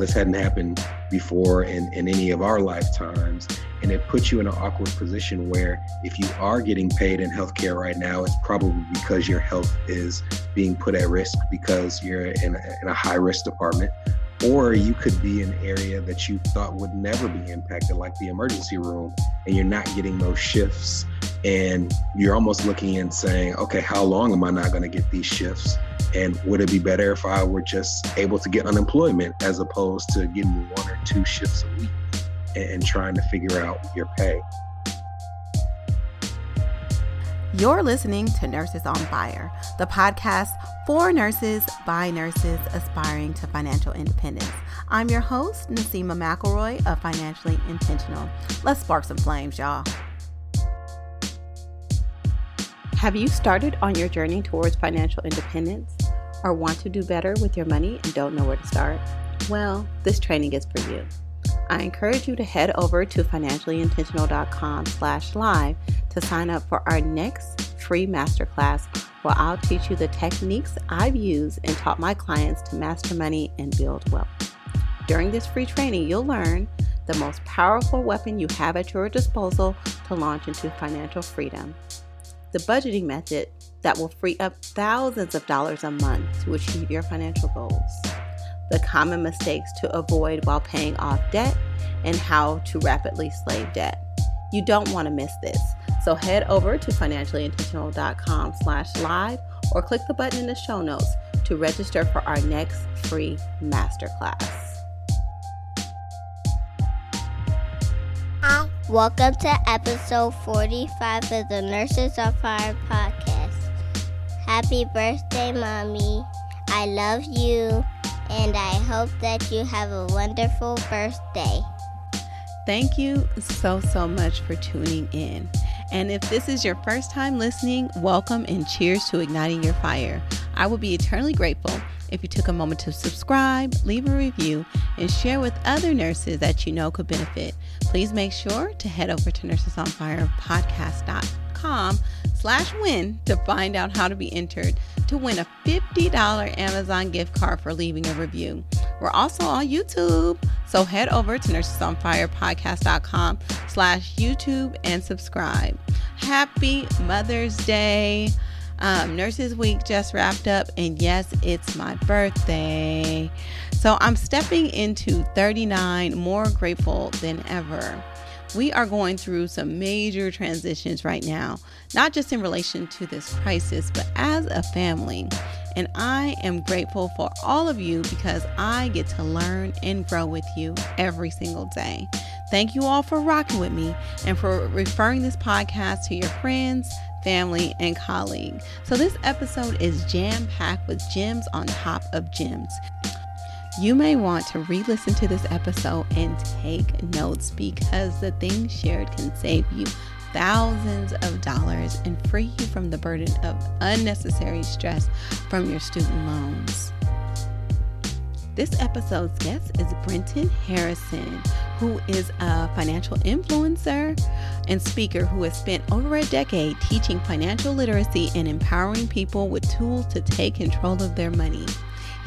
this hadn't happened before in, in any of our lifetimes. And it puts you in an awkward position where if you are getting paid in healthcare right now, it's probably because your health is being put at risk because you're in a, in a high risk department. Or you could be in an area that you thought would never be impacted, like the emergency room, and you're not getting those shifts. And you're almost looking and saying, okay, how long am I not going to get these shifts? And would it be better if I were just able to get unemployment as opposed to getting one or two shifts a week and, and trying to figure out your pay? You're listening to Nurses on Fire, the podcast for nurses by nurses aspiring to financial independence. I'm your host, Nasima McElroy of Financially Intentional. Let's spark some flames, y'all. Have you started on your journey towards financial independence or want to do better with your money and don't know where to start? Well, this training is for you. I encourage you to head over to financiallyintentional.com slash live to sign up for our next free masterclass where I'll teach you the techniques I've used and taught my clients to master money and build wealth. During this free training, you'll learn the most powerful weapon you have at your disposal to launch into financial freedom the budgeting method that will free up thousands of dollars a month to achieve your financial goals, the common mistakes to avoid while paying off debt, and how to rapidly slave debt. You don't want to miss this. So head over to financiallyintentional.com slash live or click the button in the show notes to register for our next free masterclass. Welcome to episode 45 of the Nurses on Fire podcast. Happy birthday, Mommy. I love you, and I hope that you have a wonderful birthday. Thank you so, so much for tuning in. And if this is your first time listening, welcome and cheers to igniting your fire. I will be eternally grateful if you took a moment to subscribe, leave a review, and share with other nurses that you know could benefit. Please make sure to head over to nursesonfirepodcast.com slash win to find out how to be entered to win a $50 Amazon gift card for leaving a review. We're also on YouTube, so head over to nursesonfirepodcast.com slash YouTube and subscribe. Happy Mother's Day. Um, Nurses Week just wrapped up, and yes, it's my birthday. So I'm stepping into 39 more grateful than ever. We are going through some major transitions right now, not just in relation to this crisis, but as a family. And I am grateful for all of you because I get to learn and grow with you every single day. Thank you all for rocking with me and for referring this podcast to your friends, family, and colleagues. So, this episode is jam packed with gems on top of gems. You may want to re listen to this episode and take notes because the things shared can save you thousands of dollars and free you from the burden of unnecessary stress from your student loans. This episode's guest is Brenton Harrison, who is a financial influencer and speaker who has spent over a decade teaching financial literacy and empowering people with tools to take control of their money.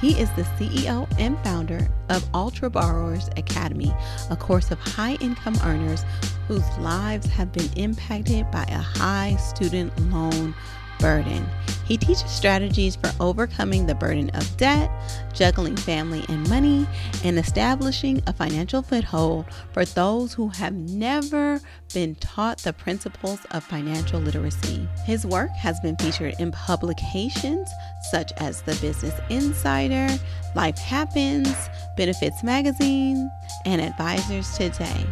He is the CEO and founder of Ultra Borrowers Academy, a course of high income earners whose lives have been impacted by a high student loan burden. He teaches strategies for overcoming the burden of debt, juggling family and money, and establishing a financial foothold for those who have never been taught the principles of financial literacy. His work has been featured in publications such as The Business Insider, Life Happens, Benefits Magazine, and Advisors Today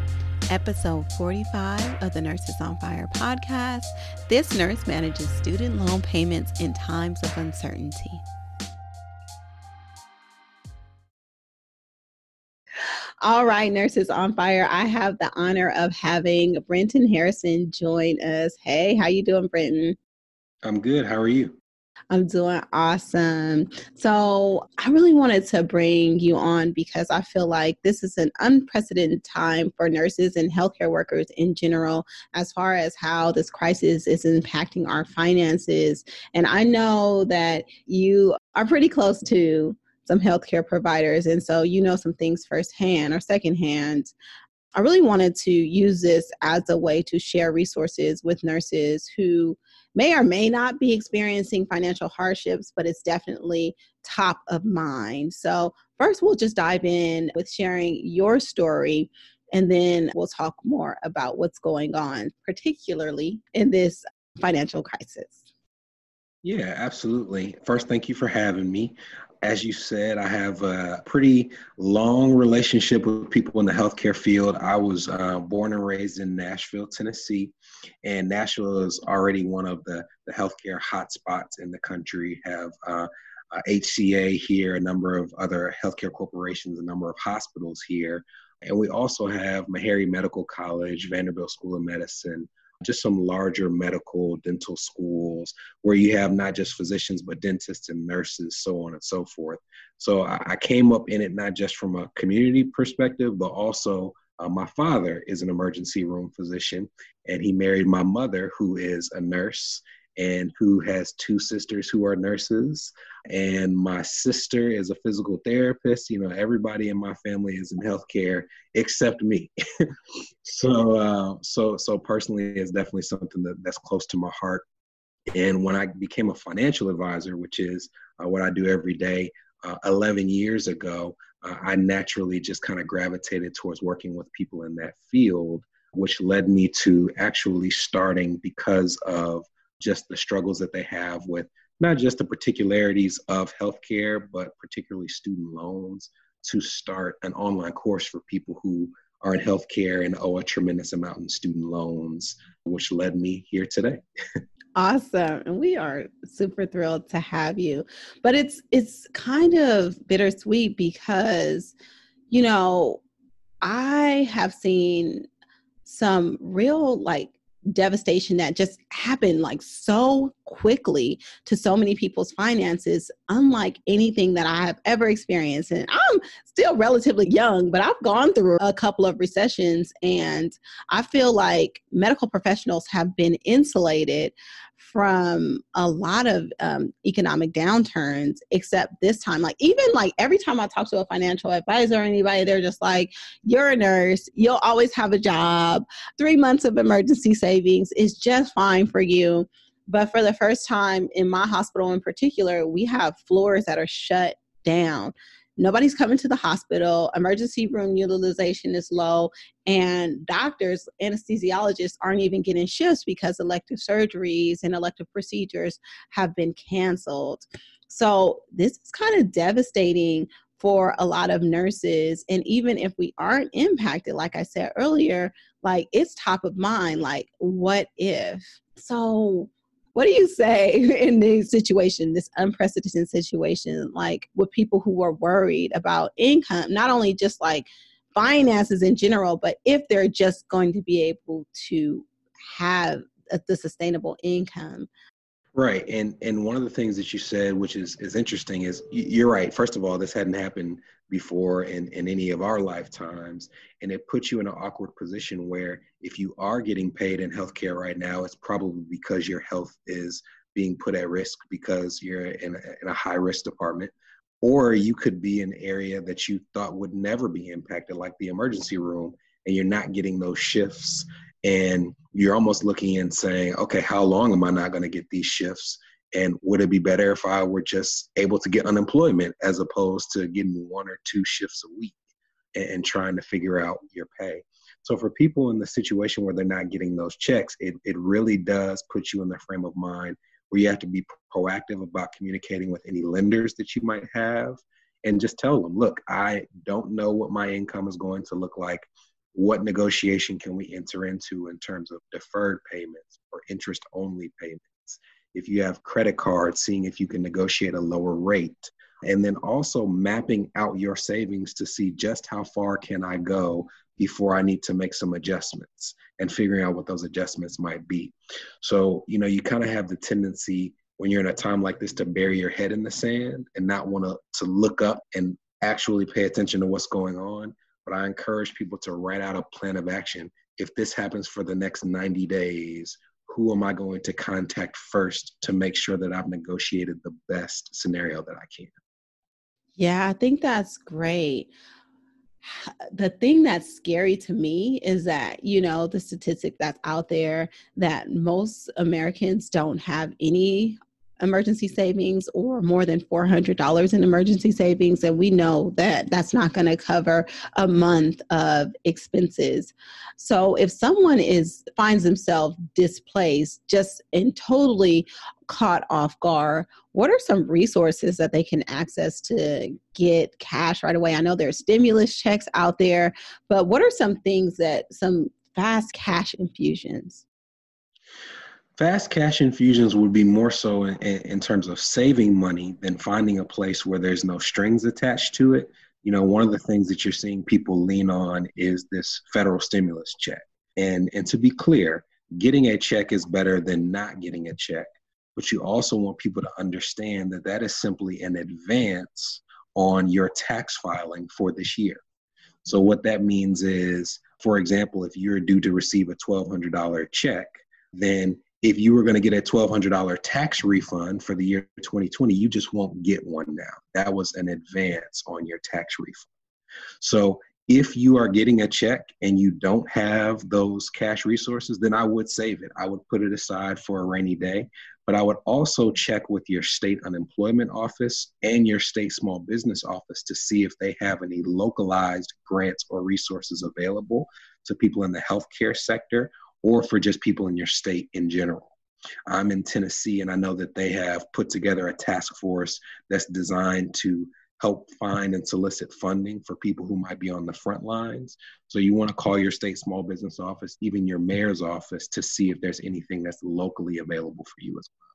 episode 45 of the Nurses on Fire podcast. This nurse manages student loan payments in times of uncertainty. All right, Nurses on Fire. I have the honor of having Brenton Harrison join us. Hey, how you doing, Brenton? I'm good. How are you? I'm doing awesome. So, I really wanted to bring you on because I feel like this is an unprecedented time for nurses and healthcare workers in general, as far as how this crisis is impacting our finances. And I know that you are pretty close to some healthcare providers. And so you know some things firsthand or secondhand. I really wanted to use this as a way to share resources with nurses who may or may not be experiencing financial hardships, but it's definitely top of mind. So, first, we'll just dive in with sharing your story, and then we'll talk more about what's going on, particularly in this financial crisis. Yeah, absolutely. First, thank you for having me as you said, I have a pretty long relationship with people in the healthcare field. I was uh, born and raised in Nashville, Tennessee, and Nashville is already one of the, the healthcare hotspots in the country. Have uh, uh, HCA here, a number of other healthcare corporations, a number of hospitals here, and we also have Meharry Medical College, Vanderbilt School of Medicine, just some larger medical dental schools where you have not just physicians but dentists and nurses so on and so forth. So i, came up in it not just from a community perspective but also uh, my father is an emergency room physician and he married my mother who is a nurse and who has two sisters who are nurses. And my sister is a physical therapist. You know, everybody in my family is in healthcare except me. so, uh, so, so personally, it's definitely something that, that's close to my heart. And when I became a financial advisor, which is uh, what I do every day, uh, 11 years ago, uh, I naturally just kind of gravitated towards working with people in that field, which led me to actually starting because of just the struggles that they have with not just the particularities of healthcare, but particularly student loans to start an online course for people who are in healthcare and owe a tremendous amount in student loans, which led me here today. awesome and we are super thrilled to have you but it's it's kind of bittersweet because you know i have seen some real like devastation that just happened like so quickly to so many people's finances unlike anything that i have ever experienced. And i'm still relatively young but i've gone through a couple of recessions and i feel like medical professionals have been insulated from a lot of um, economic downturns except this time like even like every time i talk to a financial advisor or anybody they're just like you're a nurse. You'll always have a job. Three months of emergency savings is just fine for you. But for the first time in my hospital in particular we have floors that are shut down nobody's coming to the hospital. Emergency room utilization is low and doctors anesthesiologists aren't even getting shifts because elective surgeries and elective procedures have been canceled. So this is kind of devastating for a lot of nurses and even if we aren't impacted like i said earlier like it's top of mind like what if? So what do you say in this situation, this unprecedented situation, like with people who are worried about income, not only just like finances in general, but if they're just going to be able to have the sustainable income Right, and and one of the things that you said, which is is interesting, is you're right. First of all, this hadn't happened before in in any of our lifetimes, and it puts you in an awkward position where if you are getting paid in healthcare right now, it's probably because your health is being put at risk because you're in a, in a high risk department, or you could be in an area that you thought would never be impacted, like the emergency room, and you're not getting those shifts and you're almost looking and saying, okay, how long am I not going to get these shifts? And would it be better if I were just able to get unemployment as opposed to getting one or two shifts a week and, and trying to figure out your pay? So for people in the situation where they're not getting those checks, it, it really does put you in the frame of mind where you have to be proactive about communicating with any lenders that you might have and just tell them, look, I don't know what my income is going to look like what negotiation can we enter into in terms of deferred payments or interest only payments if you have credit cards seeing if you can negotiate a lower rate. And then also mapping out your savings to see just how far can i go before i need to make some adjustments and figuring out what those adjustments might be. So you know you kind of have the tendency when you're in a time like this to bury your head in the sand and not want to to look up and actually pay attention to what's going on. But I encourage people to write out a plan of action. If this happens for the next 90 days, who am I going to contact first to make sure that I've negotiated the best scenario that I can? Yeah, I think that's great. The thing that's scary to me is that, you know, the statistic that's out there that most Americans don't have any emergency savings or more than $400 in emergency savings and we know that that's not going to cover a month of expenses. So if someone is finds themselves displaced just and totally caught off guard what are some resources that they can access to get cash right away? I know there's stimulus checks out there but what are some things that some fast cash infusions Fast cash infusions would be more so in, in, terms of saving money than finding a place where there's no strings attached to it. You know, one of the things that you're seeing people lean on is this federal stimulus check. And and to be clear, getting a check is better than not getting a check. But you also want people to understand that that is simply an advance on your tax filing for this year. So what that means is, for example, if you're due to receive a $1,200 check, then if you were going to get a $1,200 tax refund for the year 2020, you just won't get one now. That was an advance on your tax refund. So if you are getting a check and you don't have those cash resources, then I would save it. I would put it aside for a rainy day. But I would also check with your state unemployment office and your state small business office to see if they have any localized grants or resources available to people in the healthcare sector or for just people in your state in general. I'm in Tennessee, and I know that they have put together a task force that's designed to help find and solicit funding for people who might be on the front lines. So you want to call your state small business office, even your mayor's office, to see if there's anything that's locally available for you as well.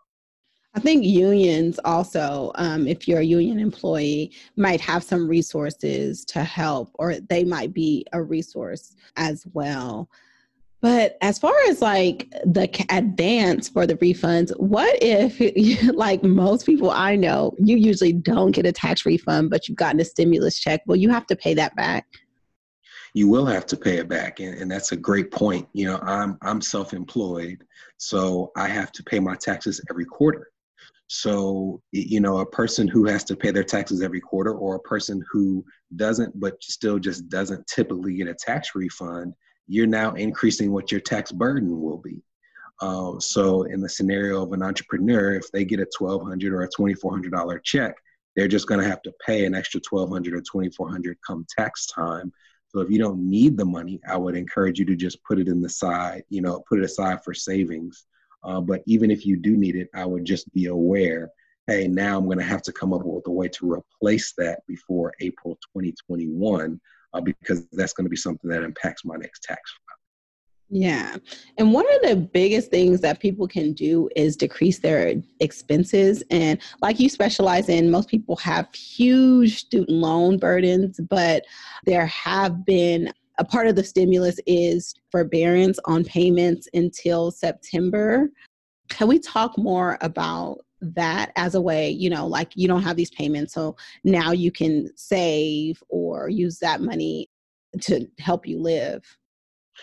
I think unions also, um, if you're a union employee, might have some resources to help, or they might be a resource as well. But as far as like the advance for the refunds, what if, like most people I know, you usually don't get a tax refund, but you've gotten a stimulus check? Well, you have to pay that back. You will have to pay it back, and, and that's a great point. You know, I'm I'm self-employed, so I have to pay my taxes every quarter. So, you know, a person who has to pay their taxes every quarter, or a person who doesn't, but still just doesn't typically get a tax refund, you're now increasing what your tax burden will be. Um, so in the scenario of an entrepreneur, if they get a 1,200 or a $2,400 check, they're just going to have to pay an extra 1,200 or 2,400 come tax time. So if you don't need the money, I would encourage you to just put it in the side, you know, put it aside for savings. Uh, but even if you do need it, I would just be aware, hey, now I'm going to have to come up with a way to replace that before April 2021 uh, because that's going to be something that impacts my next tax Yeah. And one of the biggest things that people can do is decrease their expenses. And like you specialize in, most people have huge student loan burdens, but there have been a part of the stimulus is forbearance on payments until September. Can we talk more about that as a way, you know, like you don't have these payments. So now you can save or use that money to help you live.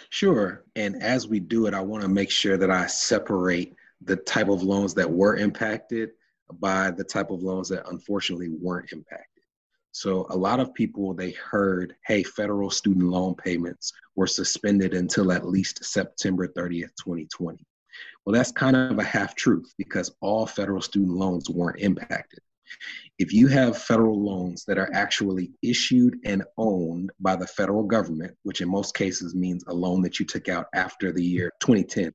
Sure. And as we do it, I want to make sure that I separate the type of loans that were impacted by the type of loans that unfortunately weren't impacted. So a lot of people they heard, hey, federal student loan payments were suspended until at least September 30th, 2020. Well, that's kind of a half truth because all federal student loans weren't impacted. If you have federal loans that are actually issued and owned by the federal government, which in most cases means a loan that you took out after the year 2010,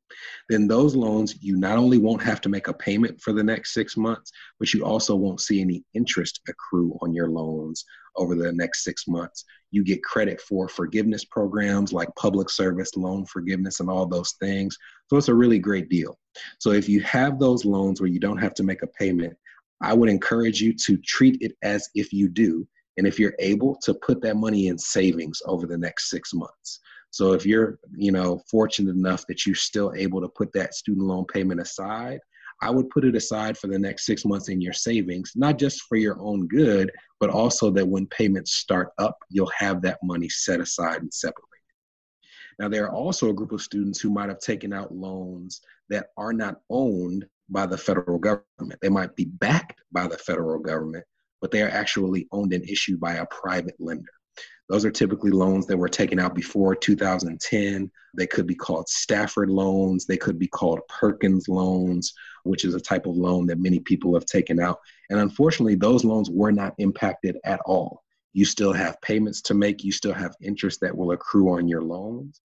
then those loans, you not only won't have to make a payment for the next six months, but you also won't see any interest accrue on your loans over the next six months. You get credit for forgiveness programs like public service loan forgiveness and all those things. So it's a really great deal. So if you have those loans where you don't have to make a payment, I would encourage you to treat it as if you do. And if you're able to put that money in savings over the next six months. So if you're, you know, fortunate enough that you're still able to put that student loan payment aside, I would put it aside for the next six months in your savings, not just for your own good, but also that when payments start up, you'll have that money set aside and separated. Now, there are also a group of students who might have taken out loans that are not owned by the federal government. They might be backed by the federal government, but they are actually owned and issued by a private lender. Those are typically loans that were taken out before 2010. They could be called Stafford loans. They could be called Perkins loans, which is a type of loan that many people have taken out. And unfortunately, those loans were not impacted at all. You still have payments to make, you still have interest that will accrue on your loans.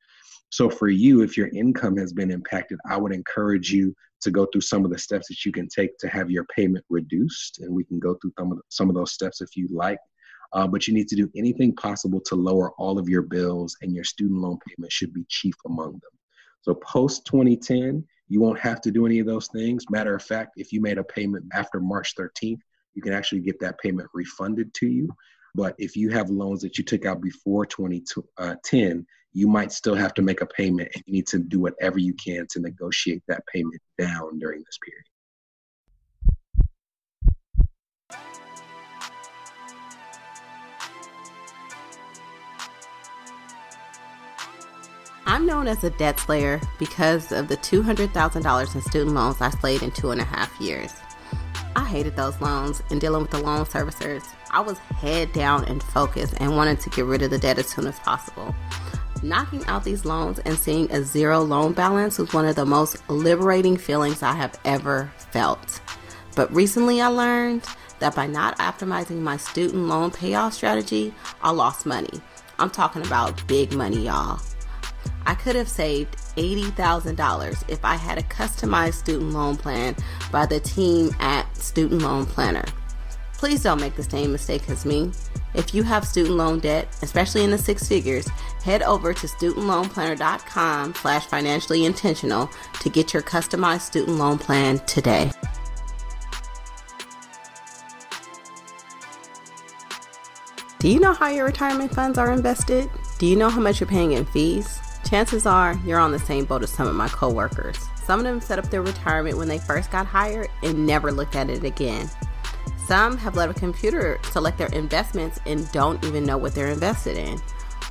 So, for you, if your income has been impacted, I would encourage you to go through some of the steps that you can take to have your payment reduced. And we can go through some of, some of those steps if you like. Uh, but you need to do anything possible to lower all of your bills, and your student loan payment should be chief among them. So, post 2010, you won't have to do any of those things. Matter of fact, if you made a payment after March 13th, you can actually get that payment refunded to you. But if you have loans that you took out before 2010, uh, you might still have to make a payment and you need to do whatever you can to negotiate that payment down during this period. I'm known as a debt slayer because of the $200,000 in student loans I slayed in two and a half years. I hated those loans and dealing with the loan servicers. I was head down and focused and wanted to get rid of the debt as soon as possible. Knocking out these loans and seeing a zero loan balance was one of the most liberating feelings I have ever felt. But recently I learned that by not optimizing my student loan payoff strategy, I lost money. I'm talking about big money, y'all. I could have saved $80,000 if I had a customized student loan plan by the team at Student Loan Planner. Please don't make the same mistake as me. If you have student loan debt, especially in the six figures, head over to studentloanplanner.com slash financially intentional to get your customized student loan plan today. Do you know how your retirement funds are invested? Do you know how much you're paying in fees? Chances are you're on the same boat as some of my coworkers. Some of them set up their retirement when they first got hired and never looked at it again. Some have let a computer select their investments and don't even know what they're invested in.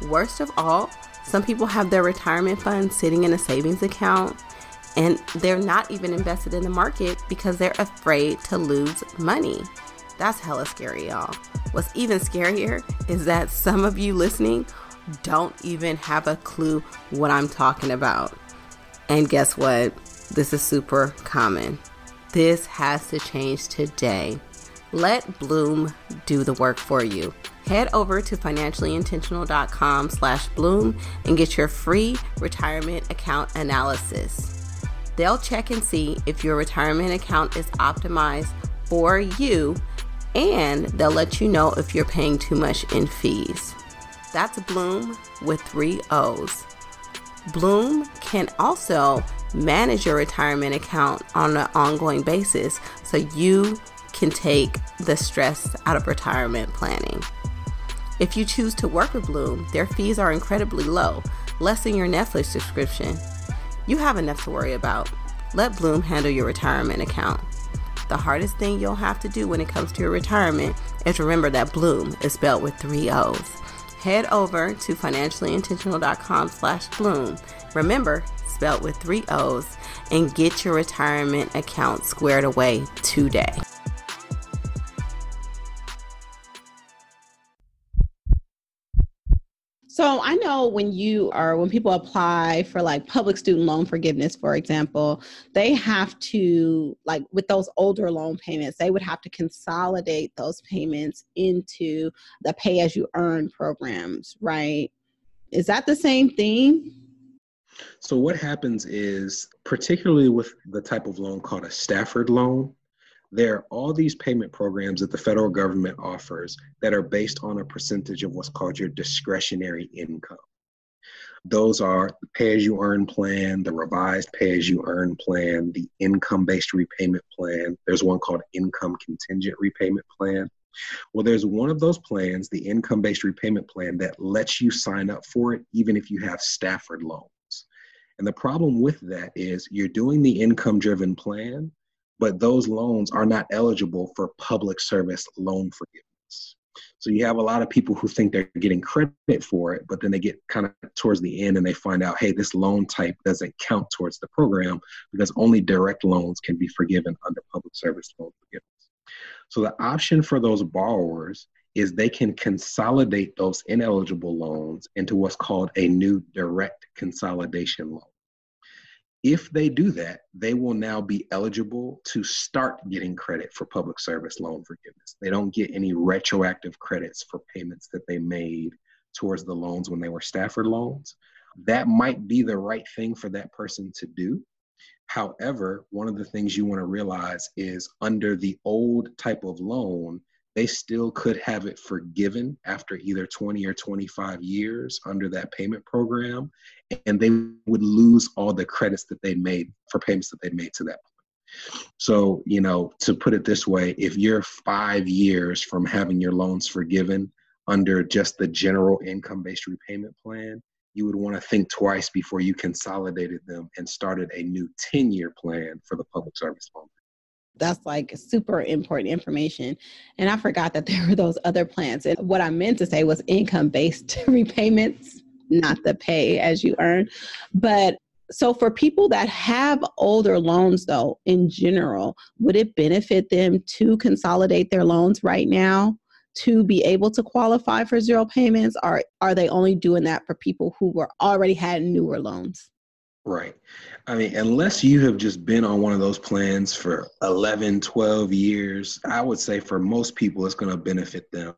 Worst of all, some people have their retirement funds sitting in a savings account and they're not even invested in the market because they're afraid to lose money. That's hella scary, y'all. What's even scarier is that some of you listening don't even have a clue what I'm talking about. And guess what? This is super common. This has to change today. Let Blooom do the work for you. Head over to financiallyintentional.com slash Blooom and get your free retirement account analysis. They'll check and see if your retirement account is optimized for you and they'll let you know if you're paying too much in fees. That's Blooom with three O's. Bloom can also manage your retirement account on an ongoing basis so you can take the stress out of retirement planning. If you choose to work with Blooom, their fees are incredibly low, less than your Netflix subscription. You have enough to worry about. Let Blooom handle your retirement account. The hardest thing you'll have to do when it comes to your retirement is remember that Blooom is spelled with three O's head over to financiallyintentional.com slash blooom. Remember, spelled with three O's, and get your retirement account squared away today. So I know when you are when people apply for like public student loan forgiveness, for example, they have to like with those older loan payments, they would have to consolidate those payments into the pay as you earn programs, right? Is that the same thing? So what happens is particularly with the type of loan called a Stafford loan, there are all these payment programs that the federal government offers that are based on a percentage of what's called your discretionary income. Those are the pay as you earn plan, the revised pay as you earn plan, the income based repayment plan. There's one called income contingent repayment plan. Well, there's one of those plans, the income based repayment plan, that lets you sign up for it even if you have Stafford loans. And the problem with that is you're doing the income driven plan, but those loans are not eligible for public service loan forgiveness. So you have a lot of people who think they're getting credit for it, but then they get kind of towards the end and they find out, hey, this loan type doesn't count towards the program because only direct loans can be forgiven under public service loan forgiveness. So the option for those borrowers is they can consolidate those ineligible loans into what's called a new direct consolidation loan. If they do that, they will now be eligible to start getting credit for public service loan forgiveness. They don't get any retroactive credits for payments that they made towards the loans when they were Stafford loans. That might be the right thing for that person to do. However, one of the things you want to realize is under the old type of loan, they still could have it forgiven after either 20 or 25 years under that payment program, and they would lose all the credits that they made for payments that they made to that. So, you know, to put it this way, if you're five years from having your loans forgiven under just the general income based repayment plan, you would want to think twice before you consolidated them and started a new 10 year plan for the public service loan that's like super important information. And I forgot that there were those other plans. And what I meant to say was income based repayments, not the pay as you earn. But so for people that have older loans though in general would it benefit them to consolidate their loans right now to be able to qualify for zero payments or are they only doing that for people who were already had newer loans Right. I mean, unless you have just been on one of those plans for 11, 12 years, I would say for most people, it's going to benefit them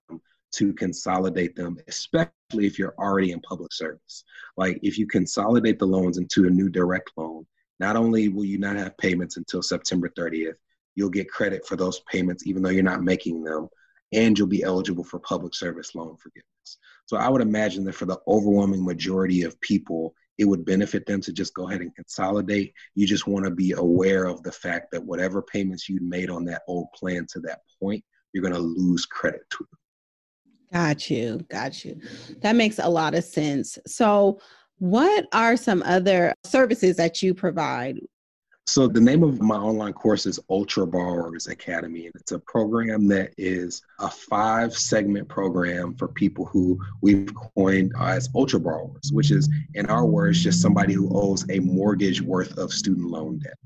to consolidate them, especially if you're already in public service. Like if you consolidate the loans into a new direct loan, not only will you not have payments until September 30th, you'll get credit for those payments even though you're not making them, and you'll be eligible for public service loan forgiveness. So I would imagine that for the overwhelming majority of people, it would benefit them to just go ahead and consolidate. You just want to be aware of the fact that whatever payments you made on that old plan to that point, you're going to lose credit to them. Got you. Got you. That makes a lot of sense. So, what are some other services that you provide? So the name of my online course is Ultra Borrowers Academy, and it's a program that is a five segment program for people who we've coined as ultra borrowers, which is, in our words, just somebody who owes a mortgage worth of student loan debt.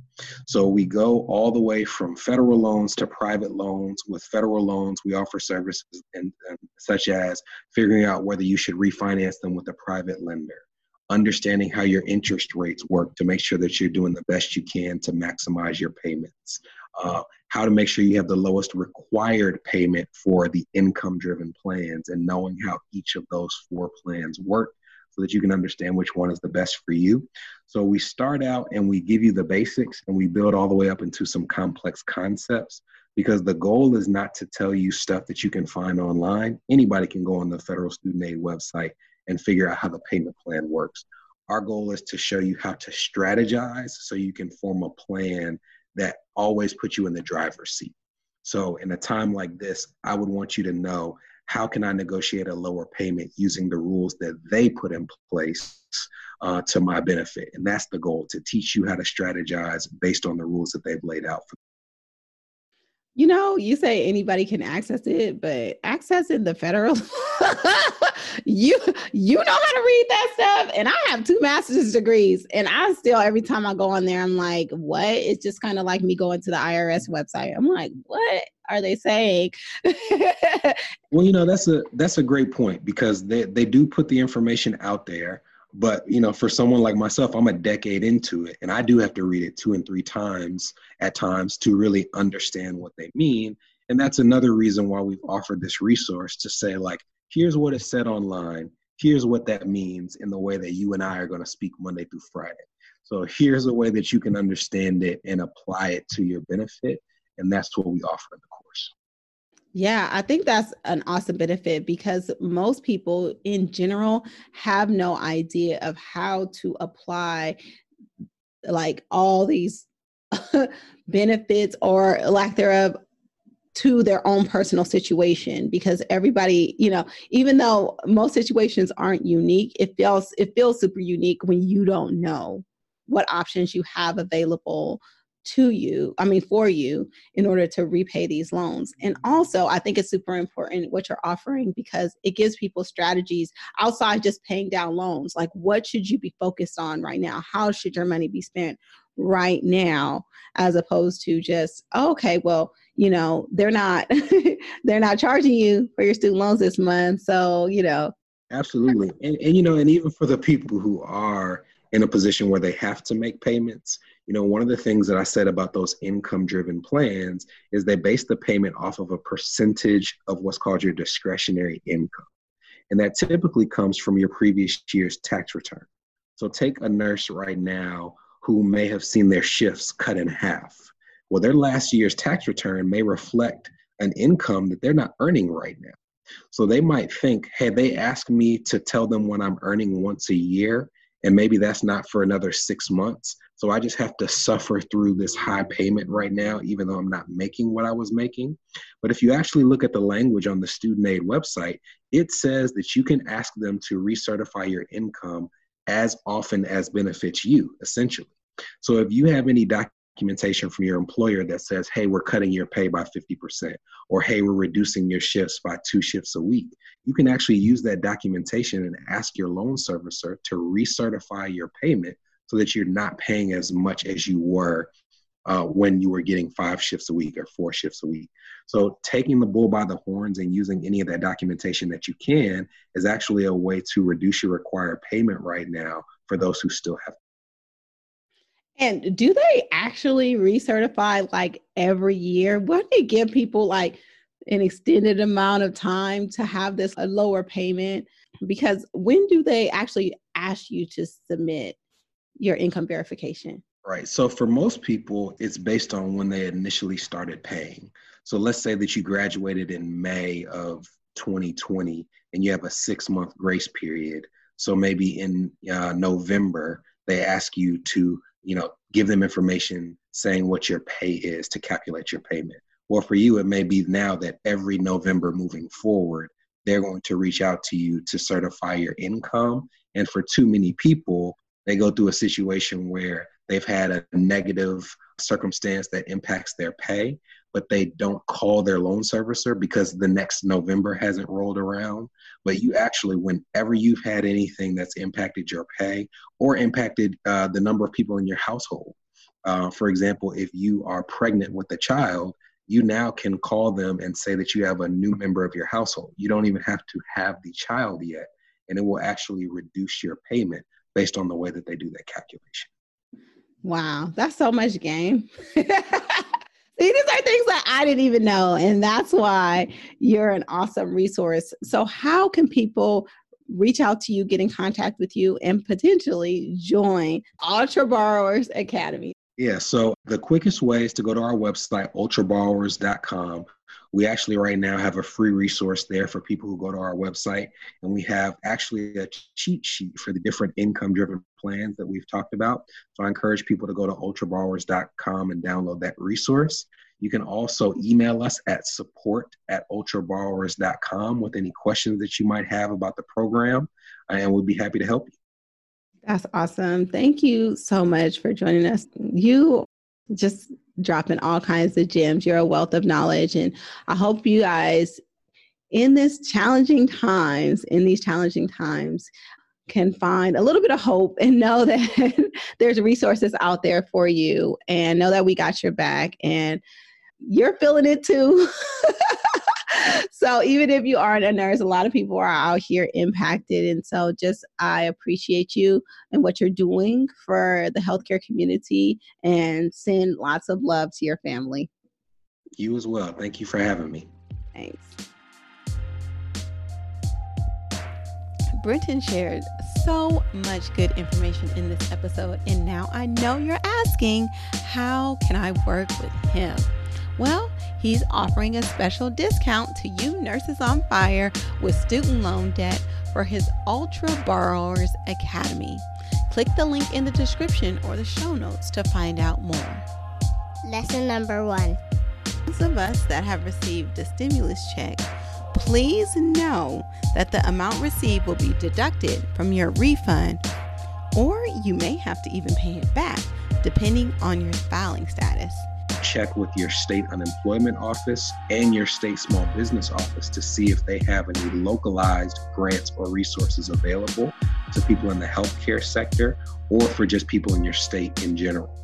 So we go all the way from federal loans to private loans. With federal loans, we offer services such as figuring out whether you should refinance them with a private lender understanding how your interest rates work to make sure that you're doing the best you can to maximize your payments, uh, how to make sure you have the lowest required payment for the income driven plans, and knowing how each of those four plans work so that you can understand which one is the best for you. So we start out and we give you the basics and we build all the way up into some complex concepts because the goal is not to tell you stuff that you can find online. Anybody can go on the federal student aid website and figure out how the payment plan works. Our goal is to show you how to strategize so you can form a plan that always puts you in the driver's seat. So, in a time like this, I would want you to know how can I negotiate a lower payment using the rules that they put in place uh, to my benefit? And that's the goal to teach you how to strategize based on the rules that they've laid out for you know, you say anybody can access it, but accessing the federal, you you know how to read that stuff. And I have two master's degrees, and I still every time I go on there, I'm like, what? It's just kind of like me going to the IRS website. I'm like, what are they saying? well, you know, that's a that's a great point because they they do put the information out there but you know, for someone like myself, I'm a decade into it, and I do have to read it two and three times at times to really understand what they mean. And that's another reason why we've offered this resource to say, like, here's what is said online. Here's what that means in the way that you and I are going to speak Monday through Friday. So here's a way that you can understand it and apply it to your benefit. And that's what we offer in the course. Yeah, I think that's an awesome benefit because most people in general have no idea of how to apply like all these benefits or lack thereof to their own personal situation because everybody you know even though most situations aren't unique it feels it feels super unique when you don't know what options you have available to you, I mean, for you, in order to repay these loans. And also, I think it's super important what you're offering because it gives people strategies outside just paying down loans. Like, what should you be focused on right now? How should your money be spent right now, as opposed to just, okay, well, you know they're not they're not charging you for your student loans this month so you know absolutely and, and you know and even for the people who are in a position where they have to make payments you know one of the things that i said about those income driven plans is they base the payment off of a percentage of what's called your discretionary income. And that typically comes from your previous year's tax return. So take a nurse right now who may have seen their shifts cut in half. Well, their last year's tax return may reflect an income that they're not earning right now. So they might think, hey, they ask me to tell them what I'm earning once a year, and maybe that's not for another six months. So I just have to suffer through this high payment right now, even though I'm not making what I was making. But if you actually look at the language on the student aid website, it says that you can ask them to recertify your income as often as benefits you, essentially. So if you have any doc- documentation from your employer that says, hey, we're cutting your pay by 50%, or hey, we're reducing your shifts by two shifts a week. You can actually use that documentation and ask your loan servicer to recertify your payment so that you're not paying as much as you were uh, when you were getting five shifts a week or four shifts a week. So, taking the bull by the horns and using any of that documentation that you can is actually a way to reduce your required payment right now for those who still have and do they actually recertify like every year? Would they give people like an extended amount of time to have this a lower payment? Because when do they actually ask you to submit your income verification? Right. So for most people, it's based on when they initially started paying. So let's say that you graduated in May of 2020 and you have a six month grace period. So maybe in uh, November, they ask you to you know, give them information saying what your pay is to calculate your payment. Or for you, it may be now that every November moving forward, they're going to reach out to you to certify your income. And for too many people, they go through a situation where they've had a negative circumstance that impacts their pay, but they don't call their loan servicer because the next November hasn't rolled around. But you actually, whenever you've had anything that's impacted your pay or impacted uh, the number of people in your household, uh, for example, if you are pregnant with a child, you now can call them and say that you have a new member of your household. You don't even have to have the child yet, and it will actually reduce your payment based on the way that they do that calculation. Wow, that's so much game. See, these are things that I didn't even know. And that's why you're an awesome resource. So, how can people reach out to you, get in contact with you, and potentially join Ultra Borrowers Academy? Yeah, so the quickest way is to go to our website, ultraborrowers.com. We actually right now have a free resource there for people who go to our website, and we have actually a cheat sheet for the different income driven plans that we've talked about. So I encourage people to go to ultraborrowers.com and download that resource. You can also email us at support at ultraborrowers.com with any questions that you might have about the program, and we'd be happy to help you. That's awesome. Thank you so much for joining us. You just dropping all kinds of gems. You're a wealth of knowledge. And I hope you guys, in this challenging times, in these challenging times, can find a little bit of hope and know that there's resources out there for you and know that we got your back and you're feeling it too. so even if you aren't a nurse, a lot of people are out here impacted. And so just I appreciate you and what you're doing for the healthcare community and send lots of love to your family. You as well. Thank you for having me. Thanks. Brenton shared so much good information in this episode, and now I know you're asking, how can I work with him? Well, he's offering a special discount to you nurses on fire with student loan debt for his Ultra Borrowers Academy. Click the link in the description or the show notes to find out more. Lesson number one. Those of us that have received a stimulus check, please know that the amount received will be deducted from your refund, or you may have to even pay it back depending on your filing status check with your state unemployment office and your state small business office to see if they have any localized grants or resources available to people in the healthcare sector or for just people in your state in general.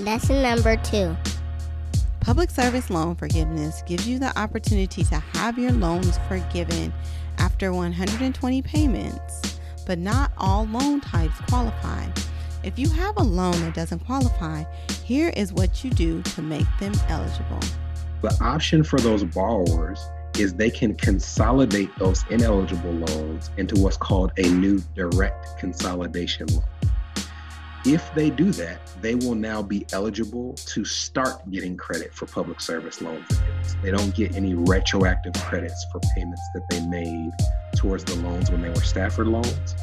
Lesson number two Public service loan forgiveness gives you the opportunity to have your loans forgiven after 120 payments, but not all loan types qualify. If you have a loan that doesn't qualify, here is what you do to make them eligible. The option for those borrowers is they can consolidate those ineligible loans into what's called a new direct consolidation loan. If they do that, they will now be eligible to start getting credit for public service loan forgiveness. They don't get any retroactive credits for payments that they made towards the loans when they were Stafford loans.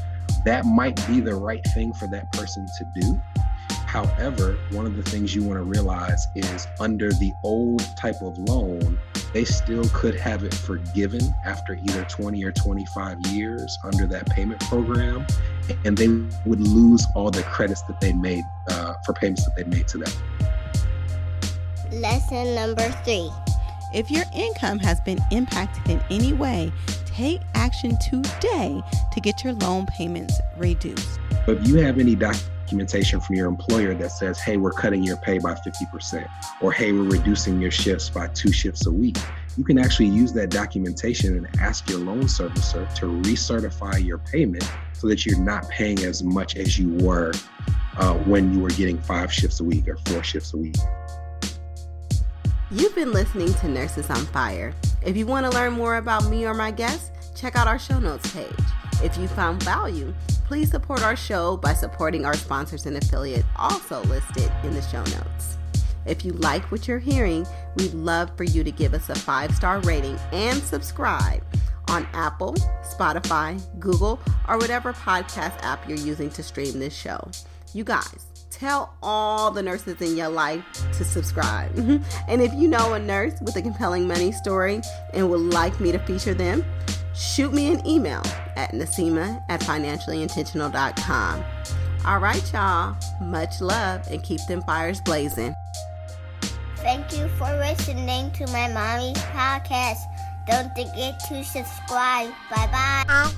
That might be the right thing for that person to do. However, one of the things you want to realize is under the old type of loan, they still could have it forgiven after either 20 or 25 years under that payment program, and they would lose all the credits that they made uh, for payments that they made to them. Lesson number three. If your income has been impacted in any way, take action today to get your loan payments reduced. If you have any documentation from your employer that says, hey, we're cutting your pay by 50%, or hey, we're reducing your shifts by two shifts a week, you can actually use that documentation and ask your loan servicer to recertify your payment so that you're not paying as much as you were uh, when you were getting five shifts a week or four shifts a week. You've been listening to Nurses on Fire. If you want to learn more about me or my guests, check out our show notes page. If you found value, please support our show by supporting our sponsors and affiliate, also listed in the show notes. If you like what you're hearing, we'd love for you to give us a five star rating and subscribe on Apple, Spotify, Google, or whatever podcast app you're using to stream this show. You guys, tell all the nurses in your life to subscribe. and if you know a nurse with a compelling money story and would like me to feature them, shoot me an email at nasima at financiallyintentional.com. All right, y'all. Much love and keep them fires blazing. Thank you for listening to my mommy's podcast. Don't forget to subscribe. Bye bye.